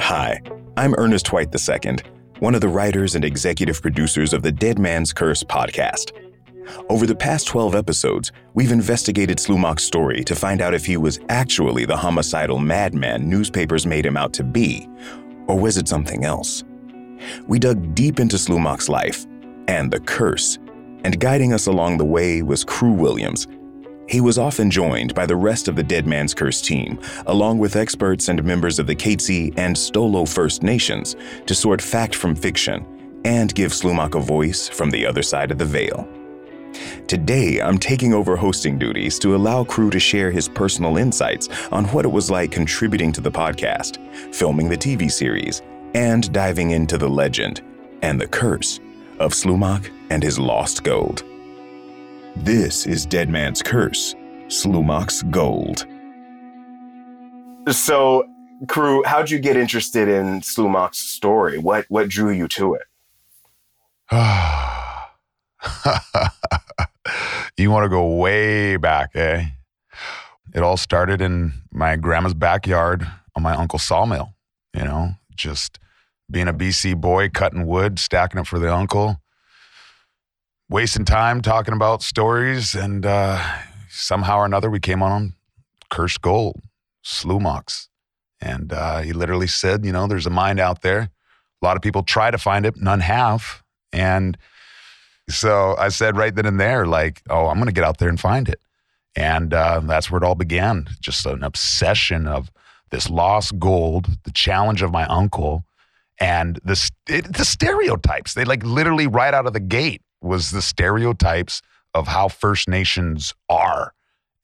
Hi, I'm Ernest White II, one of the writers and executive producers of the Dead Man's Curse podcast. Over the past 12 episodes, we've investigated Slumach's story to find out if he was actually the homicidal madman newspapers made him out to be, or was it something else? We dug deep into Slumach's life and the curse, and guiding us along the way was Kru Williams. He was often joined by the rest of the Dead Man's Curse team, along with experts and members of the Katzie and Stolo First Nations, to sort fact from fiction and give Slumach a voice from the other side of the veil. Today, I'm taking over hosting duties to allow Kru to share his personal insights on what it was like contributing to the podcast, filming the TV series, and diving into the legend and the curse of Slumach and his lost gold. This is Dead Man's Curse, Slumach's Gold. So, Kru, how'd you get interested in Slumach's story? What what drew you to it? you want to go way back, eh? It all started in my grandma's backyard on my uncle's sawmill, you know, just being a BC boy, cutting wood, stacking it for the uncle, wasting time talking about stories. And uh, somehow or another, we came on Cursed Gold, Slumach's. And uh, he literally said, you know, there's a mind out there. A lot of people try to find it, none have. And so I said right then and there, like, oh, I'm going to get out there and find it. And uh, that's where it all began. Just an obsession of this lost gold, the challenge of my uncle, and the, it, the stereotypes. They like literally right out of the gate was the stereotypes of how First Nations are.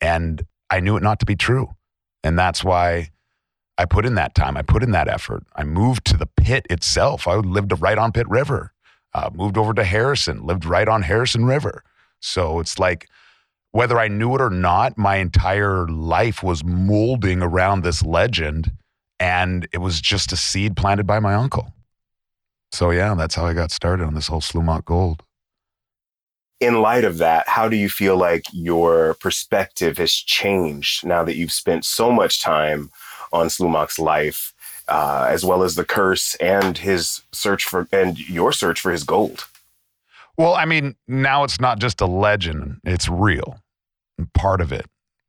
And I knew it not to be true. And that's why I put in that time. I put in that effort. I moved to the pit itself. I lived right on Pitt River. Uh, moved over to Harrison, lived right on Harrison River. So it's like, whether I knew it or not, my entire life was molding around this legend. And it was just a seed planted by my uncle. So, yeah, that's how I got started on this whole Slumach Gold. In light of that, how do you feel like your perspective has changed now that you've spent so much time on Slumach's life uh, as well as the curse and his search for and your search for his gold. Well, I mean, now it's not just a legend; it's real. Part of it.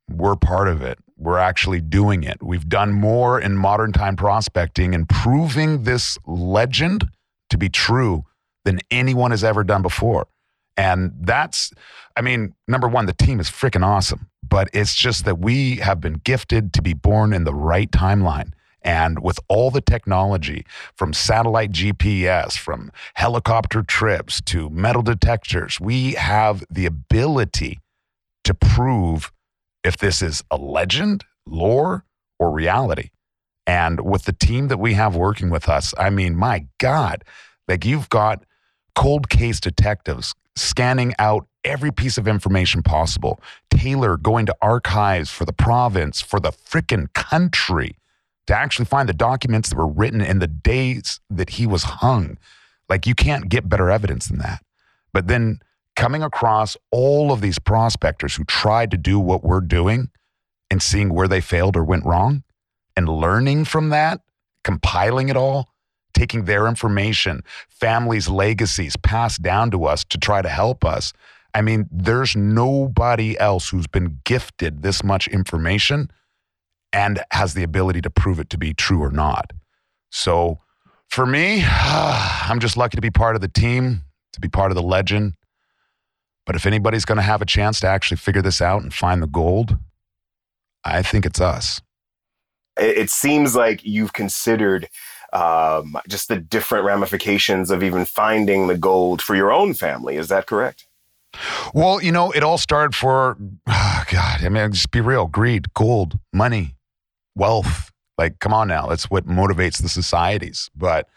We're part of it. We're actually doing it. We've done more in modern time prospecting and proving this legend to be true than anyone has ever done before. And that's, I mean, number one, the team is freaking awesome, but it's just that we have been gifted to be born in the right timeline. And with all the technology from satellite GPS, from helicopter trips to metal detectors, we have the ability to prove if this is a legend, lore, or reality. And with the team that we have working with us, I mean, my God, like you've got cold case detectives scanning out every piece of information possible. Taylor going to archives for the province, for the frickin' country to actually find the documents that were written in the days that he was hung. Like you can't get better evidence than that. But then coming across all of these prospectors who tried to do what we're doing and seeing where they failed or went wrong and learning from that, compiling it all, taking their information, families' legacies passed down to us to try to help us. I mean, there's nobody else who's been gifted this much information and has the ability to prove it to be true or not. So for me, I'm just lucky to be part of the team, to be part of the legend. But if anybody's going to have a chance to actually figure this out and find the gold, I think it's us. It seems like you've considered um, just the different ramifications of even finding the gold for your own family. Is that correct? Well, you know, it all started for, oh God, I mean, just be real greed, gold, money, wealth. Like, come on now, that's what motivates the societies. But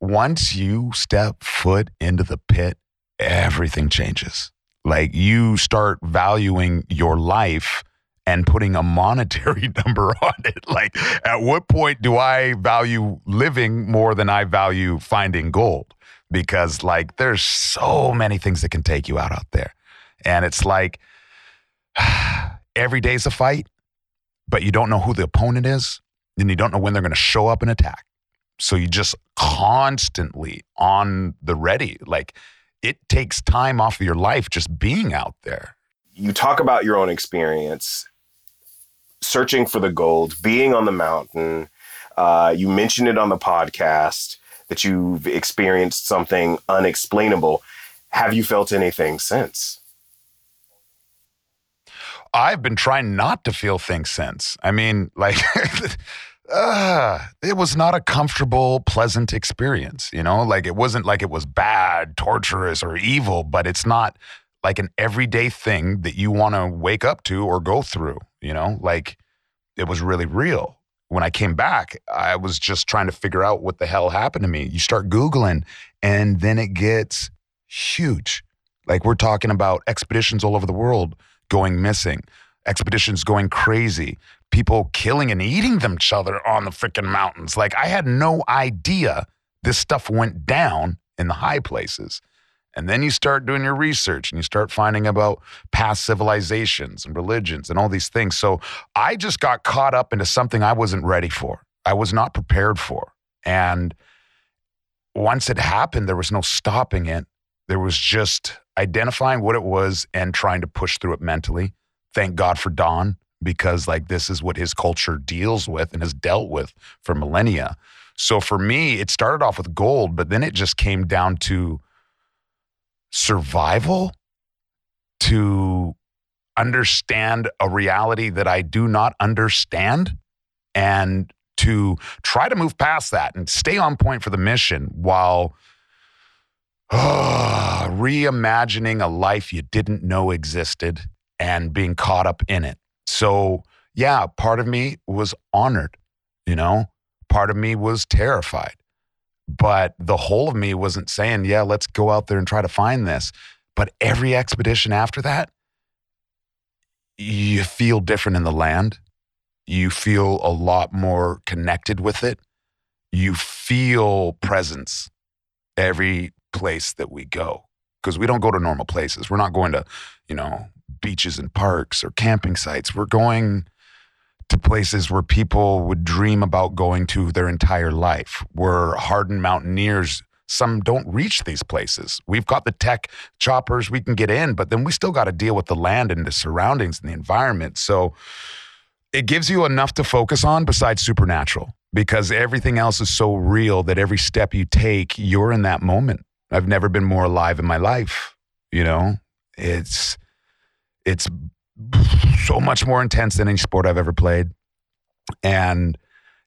once you step foot into the pit, everything changes. Like, you start valuing your life and putting a monetary number on it. Like, at what point do I value living more than I value finding gold? Because, like, there's so many things that can take you out out there. And it's like every day's a fight but you don't know who the opponent is. and you don't know when they're going to show up and attack. So you just constantly on the ready. Like it takes time off of your life just being out there. You talk about your own experience searching for the gold, being on the mountain. Uh, you mentioned it on the podcast that you've experienced something unexplainable. Have you felt anything since? I've been trying not to feel things since. I mean, like, uh, it was not a comfortable, pleasant experience, you know? Like, it wasn't like it was bad, torturous, or evil, but it's not like an everyday thing that you want to wake up to or go through, you know? Like, it was really real. When I came back, I was just trying to figure out what the hell happened to me. You start Googling, and then it gets huge. Like, we're talking about expeditions all over the world going missing, expeditions going crazy, people killing and eating each other on the freaking mountains. Like I had no idea this stuff went down in the high places. And then you start doing your research and you start finding about past civilizations and religions and all these things. So I just got caught up into something I wasn't ready for. I was not prepared for. And once it happened, there was no stopping it. There was just identifying what it was and trying to push through it mentally. Thank God for Don because like this is what his culture deals with and has dealt with for millennia. So for me, it started off with gold, but then it just came down to survival, to understand a reality that I do not understand, and to try to move past that and stay on point for the mission while reimagining a life you didn't know existed and being caught up in it. So, yeah, part of me was honored, you know, part of me was terrified. But the whole of me wasn't saying, yeah, let's go out there and try to find this. But every expedition after that, you feel different in the land. You feel a lot more connected with it. You feel presence every place that we go because we don't go to normal places. We're not going to, you know, beaches and parks or camping sites. We're going to places where people would dream about going to their entire life. We're hardened mountaineers. Some don't reach these places. We've got the tech choppers, we can get in, but then we still got to deal with the land and the surroundings and the environment. So it gives you enough to focus on besides supernatural because everything else is so real that every step you take, you're in that moment. I've never been more alive in my life. You know, it's it's so much more intense than any sport I've ever played, and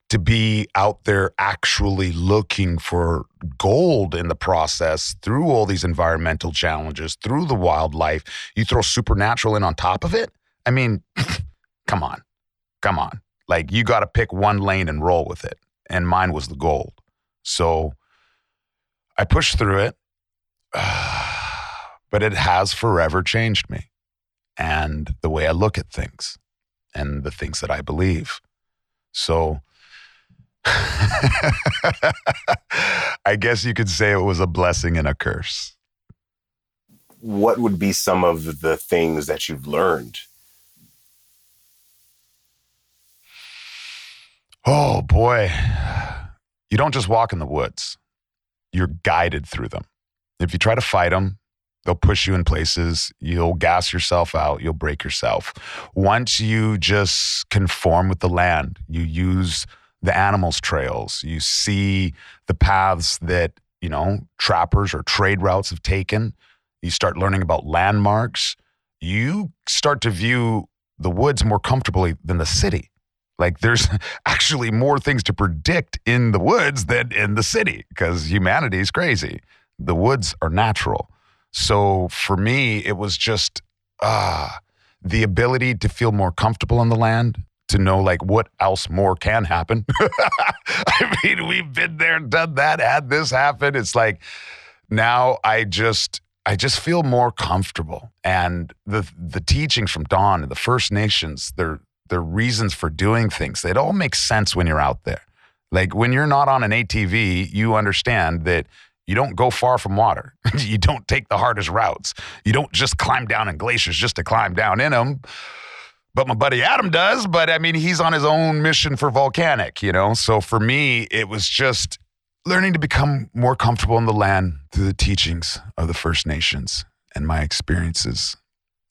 to be out there actually looking for gold in the process through all these environmental challenges, through the wildlife, you throw supernatural in on top of it. I mean, come on, come on. Like you got to pick one lane and roll with it. And mine was the gold. So I pushed through it, but it has forever changed me and the way I look at things and the things that I believe. So I guess you could say it was a blessing and a curse. What would be some of the things that you've learned? Oh boy. You don't just walk in the woods you're guided through them. If you try to fight them, they'll push you in places. You'll gas yourself out. You'll break yourself. Once you just conform with the land, you use the animals' trails, you see the paths that, you know, trappers or trade routes have taken. You start learning about landmarks. You start to view the woods more comfortably than the city. Like there's actually more things to predict in the woods than in the city because humanity is crazy. The woods are natural. So for me, it was just uh, the ability to feel more comfortable in the land, to know like what else more can happen. I mean, we've been there, done that, had this happen. It's like now I just I just feel more comfortable. And the the teaching from Don and the First Nations, their their reasons for doing things. It all makes sense when you're out there. Like when you're not on an ATV, you understand that you don't go far from water. you don't take the hardest routes. You don't just climb down in glaciers just to climb down in them. but my buddy Adam does. But I mean, he's on his own mission for volcanic, you know? So for me, it was just learning to become more comfortable in the land through the teachings of the First Nations and my experiences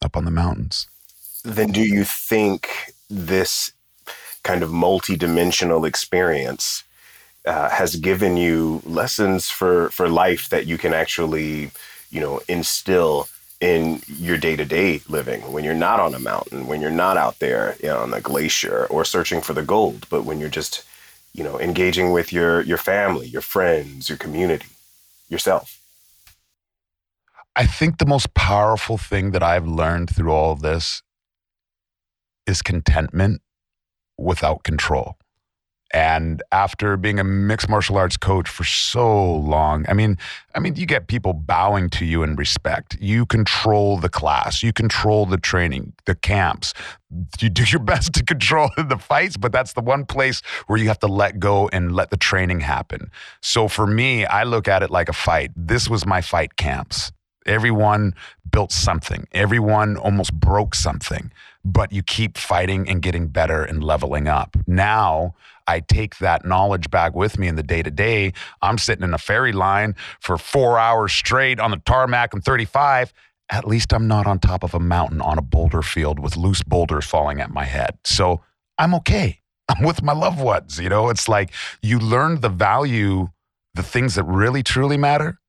up on the mountains. Then do you think this kind of multi-dimensional experience uh, has given you lessons for for life that you can actually, you know, instill in your day-to-day living when you're not on a mountain, when you're not out there you know, on a glacier or searching for the gold, but when you're just, you know, engaging with your your family, your friends, your community, yourself. I think the most powerful thing that I've learned through all of this is contentment without control. And after being a mixed martial arts coach for so long, I mean, I mean, you get people bowing to you in respect. You control the class, you control the training, the camps. You do your best to control the fights, but that's the one place where you have to let go and let the training happen. So for me, I look at it like a fight. This was my fight camps. Everyone built something. Everyone almost broke something, but you keep fighting and getting better and leveling up. Now I take that knowledge back with me in the day to day. I'm sitting in a ferry line for four hours straight on the tarmac and 35. At least I'm not on top of a mountain on a boulder field with loose boulders falling at my head. So I'm okay. I'm with my loved ones. You know, it's like you learn the value, the things that really truly matter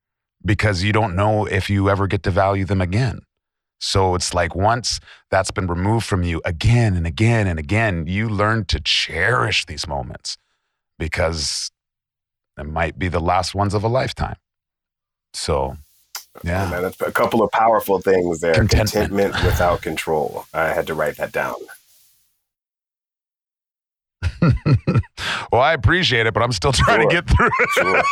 because you don't know if you ever get to value them again. So it's like once that's been removed from you again and again and again, you learn to cherish these moments because it might be the last ones of a lifetime. So, yeah. Man, that's a couple of powerful things there. Contentment. Contentment without control. I had to write that down. well, I appreciate it, but I'm still trying sure. to get through it. Sure.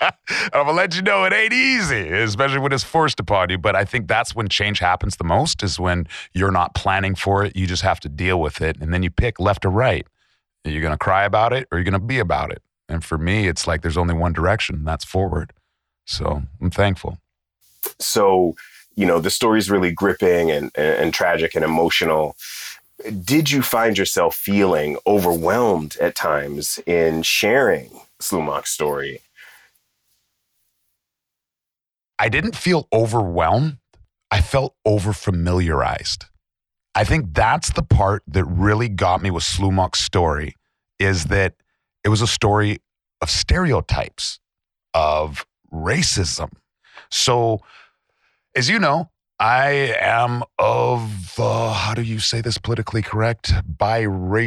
I'm gonna let you know it ain't easy, especially when it's forced upon you. But I think that's when change happens the most is when you're not planning for it. You just have to deal with it. And then you pick left or right. Are you gonna cry about it or are you gonna be about it? And for me, it's like there's only one direction, and that's forward. So I'm thankful. So, you know, the story's really gripping and, and, and tragic and emotional did you find yourself feeling overwhelmed at times in sharing Slumach's story? I didn't feel overwhelmed. I felt overfamiliarized. I think that's the part that really got me with Slumach's story is that it was a story of stereotypes, of racism. So, as you know, I am of, uh, how do you say this politically correct? Biracial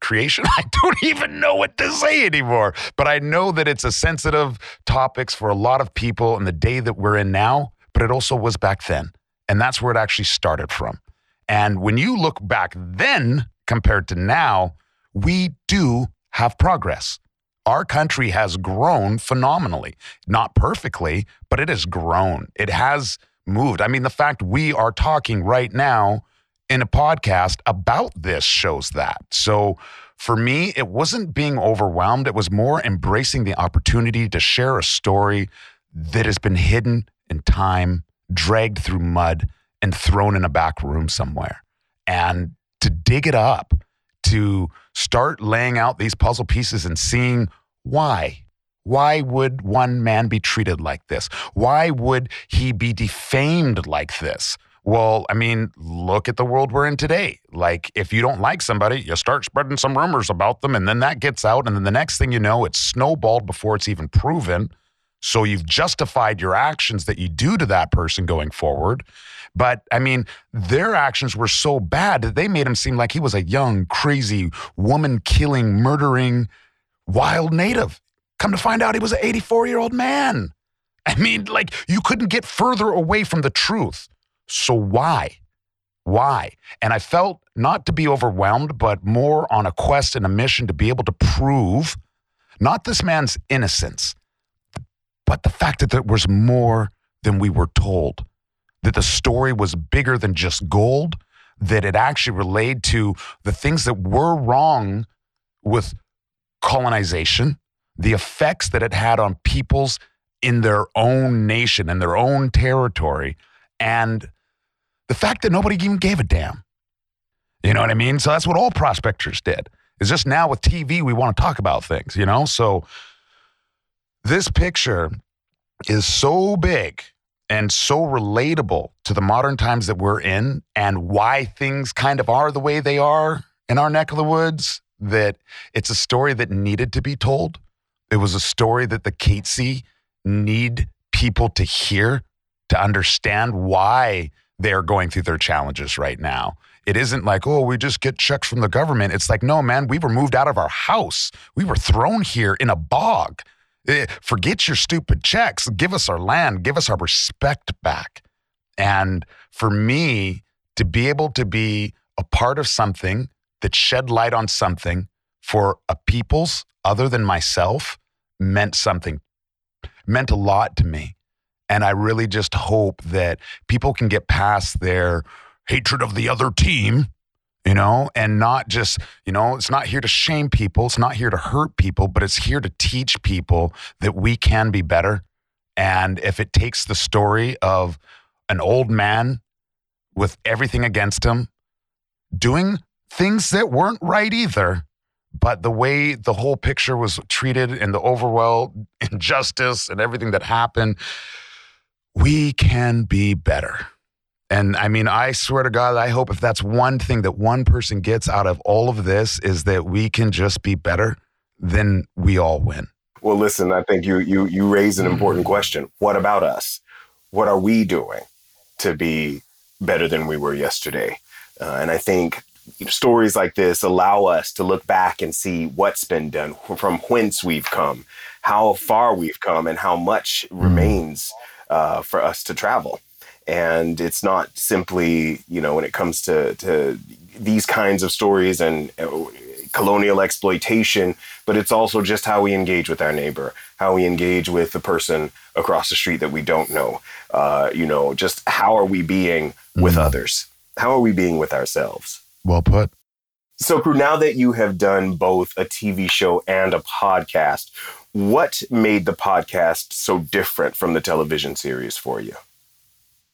creation? I don't even know what to say anymore. But I know that it's a sensitive topics for a lot of people in the day that we're in now, but it also was back then. And that's where it actually started from. And when you look back then compared to now, we do have progress our country has grown phenomenally. Not perfectly, but it has grown. It has moved. I mean, the fact we are talking right now in a podcast about this shows that. So for me, it wasn't being overwhelmed, it was more embracing the opportunity to share a story that has been hidden in time, dragged through mud, and thrown in a back room somewhere. And to dig it up to start laying out these puzzle pieces and seeing why. Why would one man be treated like this? Why would he be defamed like this? Well, I mean, look at the world we're in today. Like, if you don't like somebody, you start spreading some rumors about them, and then that gets out. And then the next thing you know, it's snowballed before it's even proven. So you've justified your actions that you do to that person going forward. But I mean, their actions were so bad that they made him seem like he was a young, crazy, woman killing, murdering wild native. Come to find out he was an 84 year old man. I mean, like, you couldn't get further away from the truth. So why? Why? And I felt not to be overwhelmed, but more on a quest and a mission to be able to prove not this man's innocence, but the fact that there was more than we were told, that the story was bigger than just gold, that it actually related to the things that were wrong with colonization, the effects that it had on peoples in their own nation and their own territory, and The fact that nobody even gave a damn. You know what I mean? So that's what all prospectors did. It's just now with TV, we want to talk about things, you know? So this picture is so big and so relatable to the modern times that we're in and why things kind of are the way they are in our neck of the woods that it's a story that needed to be told. It was a story that the Katzie need people to hear to understand why they're going through their challenges right now. It isn't like, oh, we just get checks from the government. It's like, no, man, we were moved out of our house. We were thrown here in a bog. Eh, forget your stupid checks. Give us our land. Give us our respect back. And for me to be able to be a part of something that shed light on something for a people's other than myself meant something, meant a lot to me. And I really just hope that people can get past their hatred of the other team, you know, and not just, you know, it's not here to shame people, it's not here to hurt people, but it's here to teach people that we can be better. And if it takes the story of an old man with everything against him doing things that weren't right either. But the way the whole picture was treated and the overall injustice and everything that happened, we can be better. And I mean, I swear to God, I hope if that's one thing that one person gets out of all of this is that we can just be better, then we all win. Well, listen, I think you you you raise an important question. What about us? What are we doing to be better than we were yesterday? Uh, and I think stories like this allow us to look back and see what's been done, from whence we've come, how far we've come, and how much mm. remains uh, for us to travel. And it's not simply, you know, when it comes to, to these kinds of stories and uh, colonial exploitation, but it's also just how we engage with our neighbor, how we engage with the person across the street that we don't know. Uh, you know, just how are we being with mm. others? How are we being with ourselves? Well put. So, Kru, now that you have done both a TV show and a podcast, what made the podcast so different from the television series for you?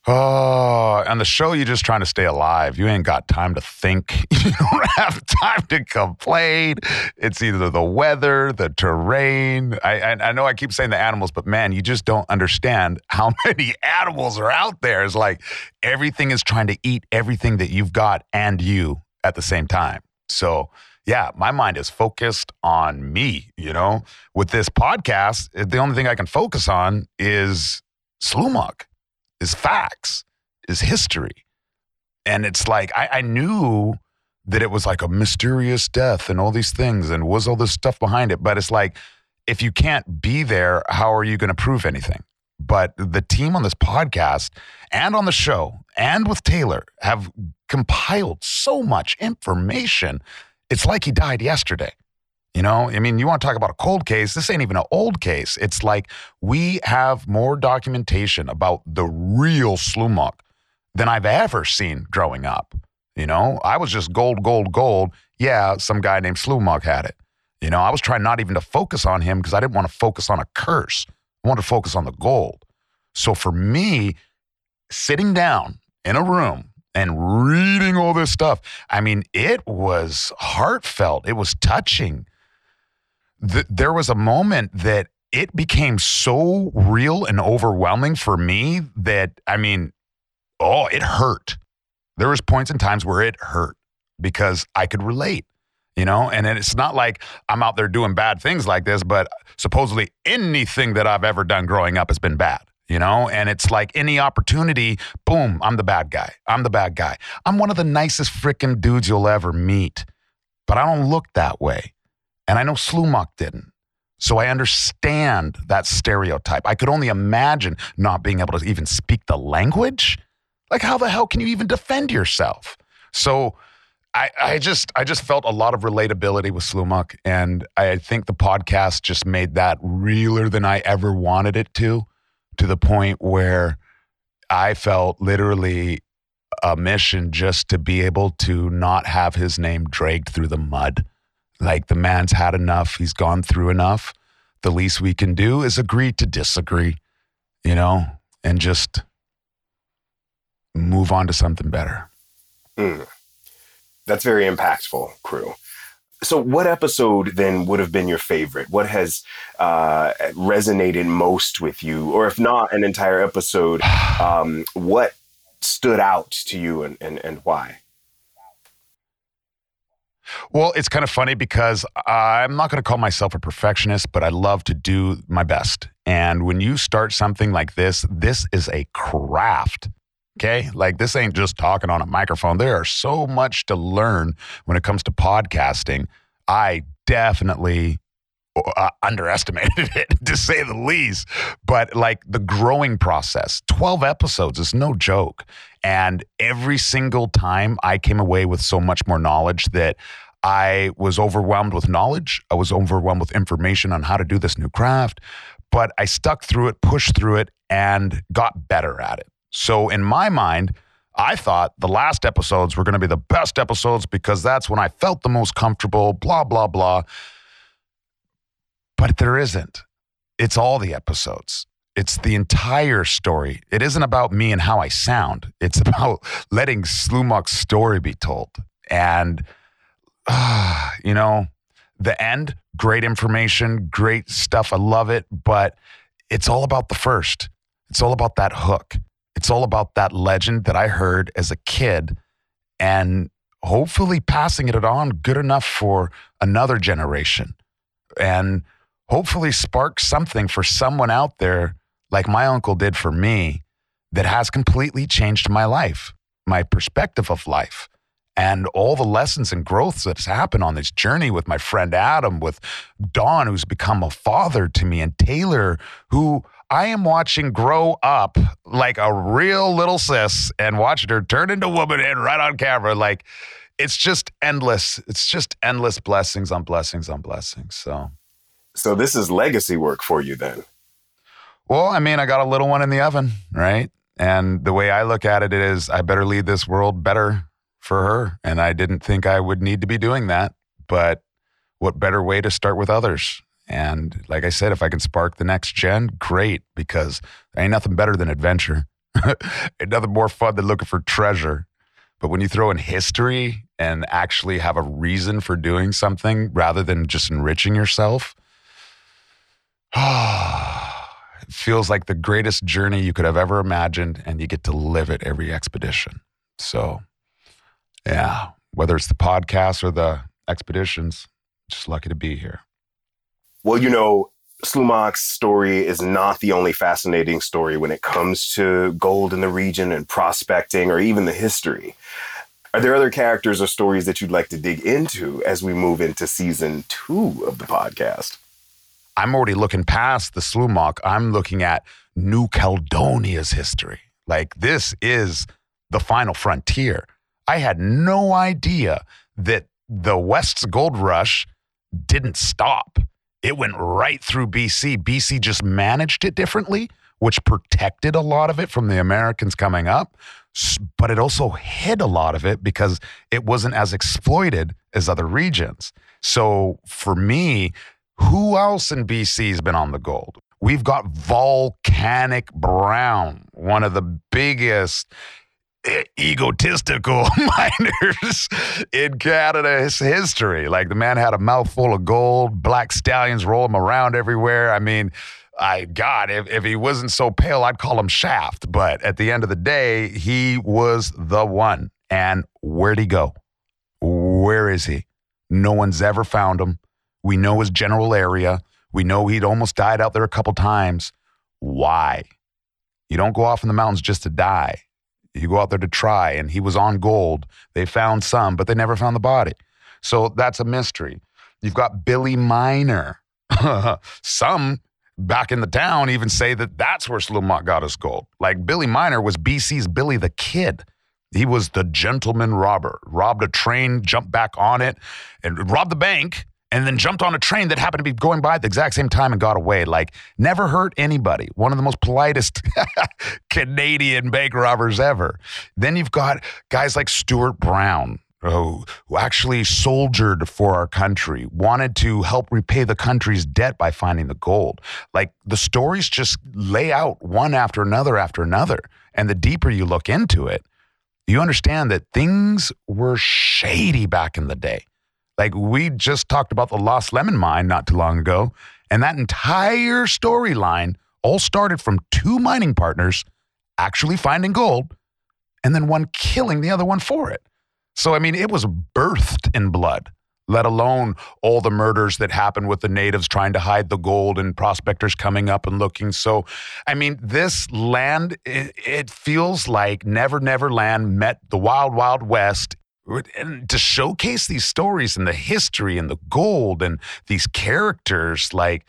Oh, and the show, you're just trying to stay alive. You ain't got time to think. You don't have time to complain. It's either the weather, the terrain. I, I, I, know I keep saying the animals, but man, you just don't understand how many animals are out there. It's like everything is trying to eat everything that you've got and you at the same time. So, yeah, my mind is focused on me. You know, with this podcast, the only thing I can focus on is Slumach is facts, is history. And it's like, I, I knew that it was like a mysterious death and all these things and was all this stuff behind it. But it's like, if you can't be there, how are you going to prove anything? But the team on this podcast and on the show and with Taylor have compiled so much information. It's like he died yesterday. You know, I mean, you want to talk about a cold case. This ain't even an old case. It's like we have more documentation about the real Slumach than I've ever seen growing up. You know, I was just gold, gold, gold. Yeah, some guy named Slumach had it. You know, I was trying not even to focus on him because I didn't want to focus on a curse. I wanted to focus on the gold. So for me, sitting down in a room and reading all this stuff, I mean, it was heartfelt. It was touching th- there was a moment that it became so real and overwhelming for me that I mean, oh, it hurt. There was points and times where it hurt because I could relate, you know. And it's not like I'm out there doing bad things like this, but supposedly anything that I've ever done growing up has been bad. You know, and it's like any opportunity, boom, I'm the bad guy. I'm the bad guy. I'm one of the nicest freaking dudes you'll ever meet, but I don't look that way. And I know Slumach didn't. So I understand that stereotype. I could only imagine not being able to even speak the language. Like, how the hell can you even defend yourself? So I, I just I just felt a lot of relatability with Slumach. And I think the podcast just made that realer than I ever wanted it to, to the point where I felt literally a mission just to be able to not have his name dragged through the mud like the man's had enough, he's gone through enough. The least we can do is agree to disagree, you know, and just move on to something better. Mm. That's very impactful, Kru. So, what episode then would have been your favorite? What has uh, resonated most with you? Or if not an entire episode, um, what stood out to you and, and, and why? Well, it's kind of funny because I'm not going to call myself a perfectionist, but I love to do my best. And when you start something like this, this is a craft. Okay. Like this ain't just talking on a microphone. There are so much to learn when it comes to podcasting. I definitely uh, underestimated it to say the least. But like the growing process, 12 episodes is no joke. And every single time I came away with so much more knowledge that I was overwhelmed with knowledge. I was overwhelmed with information on how to do this new craft, but I stuck through it, pushed through it, and got better at it. So in my mind, I thought the last episodes were going to be the best episodes because that's when I felt the most comfortable, blah, blah, blah. But there isn't. It's all the episodes. It's the entire story. It isn't about me and how I sound. It's about letting Slumach's story be told. And, uh, you know, the end, great information, great stuff. I love it. But it's all about the first. It's all about that hook. It's all about that legend that I heard as a kid and hopefully passing it on good enough for another generation and hopefully spark something for someone out there like my uncle did for me that has completely changed my life, my perspective of life, and all the lessons and growths that's happened on this journey with my friend Adam, with Don, who's become a father to me, and Taylor, who I am watching grow up like a real little sis and watching her turn into womanhood right on camera. Like it's just endless. It's just endless blessings on blessings on blessings. So, so this is legacy work for you then. Well, I mean, I got a little one in the oven, right? And the way I look at it is I better lead this world better for her. And I didn't think I would need to be doing that. But what better way to start with others? And like I said, if I can spark the next gen, great, because there ain't nothing better than adventure. ain't nothing more fun than looking for treasure. But when you throw in history and actually have a reason for doing something rather than just enriching yourself, it ah, feels like the greatest journey you could have ever imagined, and you get to live it every expedition. So, yeah, whether it's the podcast or the expeditions, just lucky to be here. Well, you know, Slumach's story is not the only fascinating story when it comes to gold in the region and prospecting or even the history. Are there other characters or stories that you'd like to dig into as we move into season two of the podcast? I'm already looking past the Slumach. I'm looking at New Caledonia's history. Like, this is the final frontier. I had no idea that the West's gold rush didn't stop it went right through BC. BC just managed it differently, which protected a lot of it from the Americans coming up, but it also hid a lot of it because it wasn't as exploited as other regions. So for me, who else in BC has been on the gold? We've got Volcanic Brown, one of the biggest eh, egotistical miners in Canada's history. Like the man had a mouthful of gold, black stallions roll him around everywhere. I mean, I God, if, if he wasn't so pale, I'd call him Shaft. But at the end of the day, he was the one. And where'd he go? Where is he? No one's ever found him. We know his general area. We know he'd almost died out there a couple times. Why? You don't go off in the mountains just to die. You go out there to try, and he was on gold. They found some, but they never found the body. So that's a mystery. You've got Billy Miner. some back in the town even say that that's where Slumach got his gold. Like Billy Miner was BC's Billy the Kid. He was the gentleman robber, robbed a train, jumped back on it, and robbed the bank and then jumped on a train that happened to be going by at the exact same time and got away. Like, never hurt anybody. One of the most politest Canadian bank robbers ever. Then you've got guys like Stuart Brown. Who, who actually soldiered for our country, wanted to help repay the country's debt by finding the gold. Like the stories just lay out one after another after another. And the deeper you look into it, you understand that things were shady back in the day. Like we just talked about the Lost Lemon mine not too long ago, and that entire storyline all started from two mining partners actually finding gold and then one killing the other one for it. So, I mean, it was birthed in blood, let alone all the murders that happened with the natives trying to hide the gold and prospectors coming up and looking. So, I mean, this land, it, it feels like Never Never Land met the Wild Wild West and to showcase these stories and the history and the gold and these characters like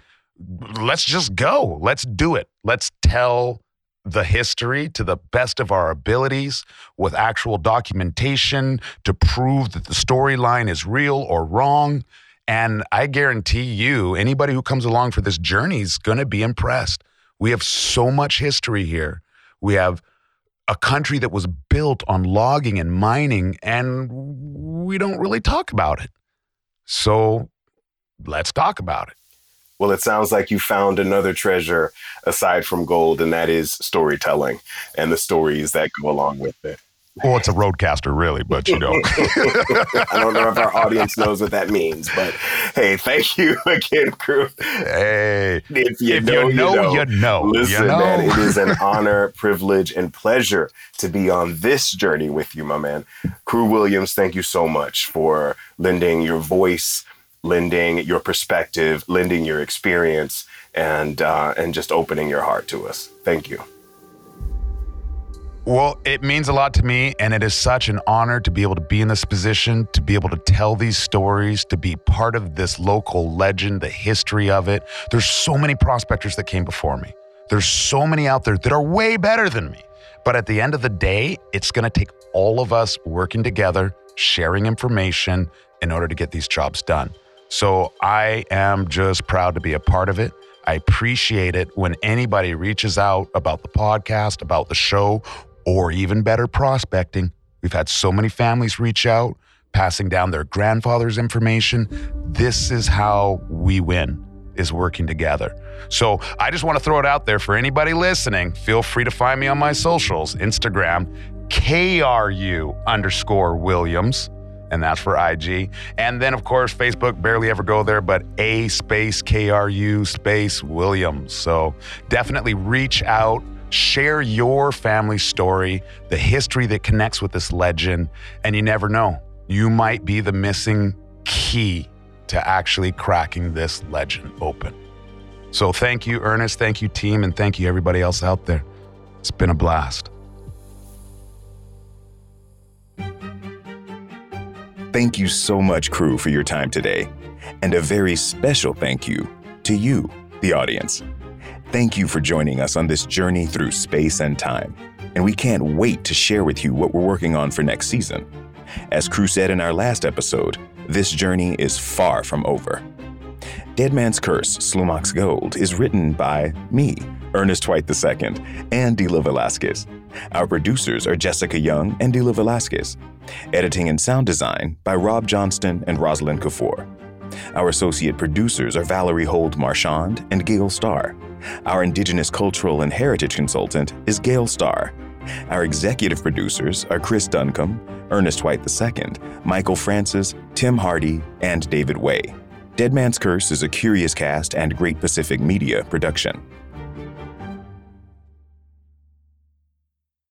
let's just go let's do it let's tell the history to the best of our abilities with actual documentation to prove that the storyline is real or wrong. And I guarantee you, anybody who comes along for this journey is going to be impressed. We have so much history here. We have a country that was built on logging and mining, and we don't really talk about it. So let's talk about it. Well, it sounds like you found another treasure aside from gold, and that is storytelling and the stories that go along with it. Well, it's a RODECaster, really, but you know. I don't know if our audience knows what that means, but hey, thank you again, Kru. Hey, if you, if know, you know, you know. you know. Listen, you know. man, it is an honor, privilege, and pleasure to be on this journey with you, my man. Kru Williams, thank you so much for lending your voice lending your perspective, lending your experience, and uh, and just opening your heart to us. Thank you. Well, it means a lot to me, and it is such an honor to be able to be in this position, to be able to tell these stories, to be part of this local legend, the history of it. There's so many prospectors that came before me. There's so many out there that are way better than me. But at the end of the day, it's going to take all of us working together, sharing information in order to get these jobs done. So I am just proud to be a part of it. I appreciate it when anybody reaches out about the podcast, about the show, or even better, prospecting. We've had so many families reach out, passing down their grandfather's information. This is how we win, is working together. So I just want to throw it out there for anybody listening. Feel free to find me on my socials Instagram, KRU underscore Williams and that's for IG. And then, of course, Facebook, barely ever go there, but A space KRU space Williams. So definitely reach out, share your family story, the history that connects with this legend, and you never know. You might be the missing key to actually cracking this legend open. So thank you, Ernest. Thank you, team. And thank you, everybody else out there. It's been a blast. Thank you so much, Kru, for your time today. And a very special thank you to you, the audience. Thank you for joining us on this journey through space and time. And we can't wait to share with you what we're working on for next season. As Kru said in our last episode, this journey is far from over. Dead Man's Curse, Slumach's Gold, is written by me, Ernest White II, and Dila Velasquez. Our producers are Jessica Young and Dila Velasquez. Editing and sound design by Rob Johnston and Rosalind Kafour. Our associate producers are Valerie Hold Marchand and Gail Starr. Our Indigenous Cultural and Heritage consultant is Gail Starr. Our executive producers are Chris Duncombe, Ernest White II, Michael Francis, Tim Hardy, and David Way. Dead Man's Curse is a Curious Cast and Great Pacific Media production.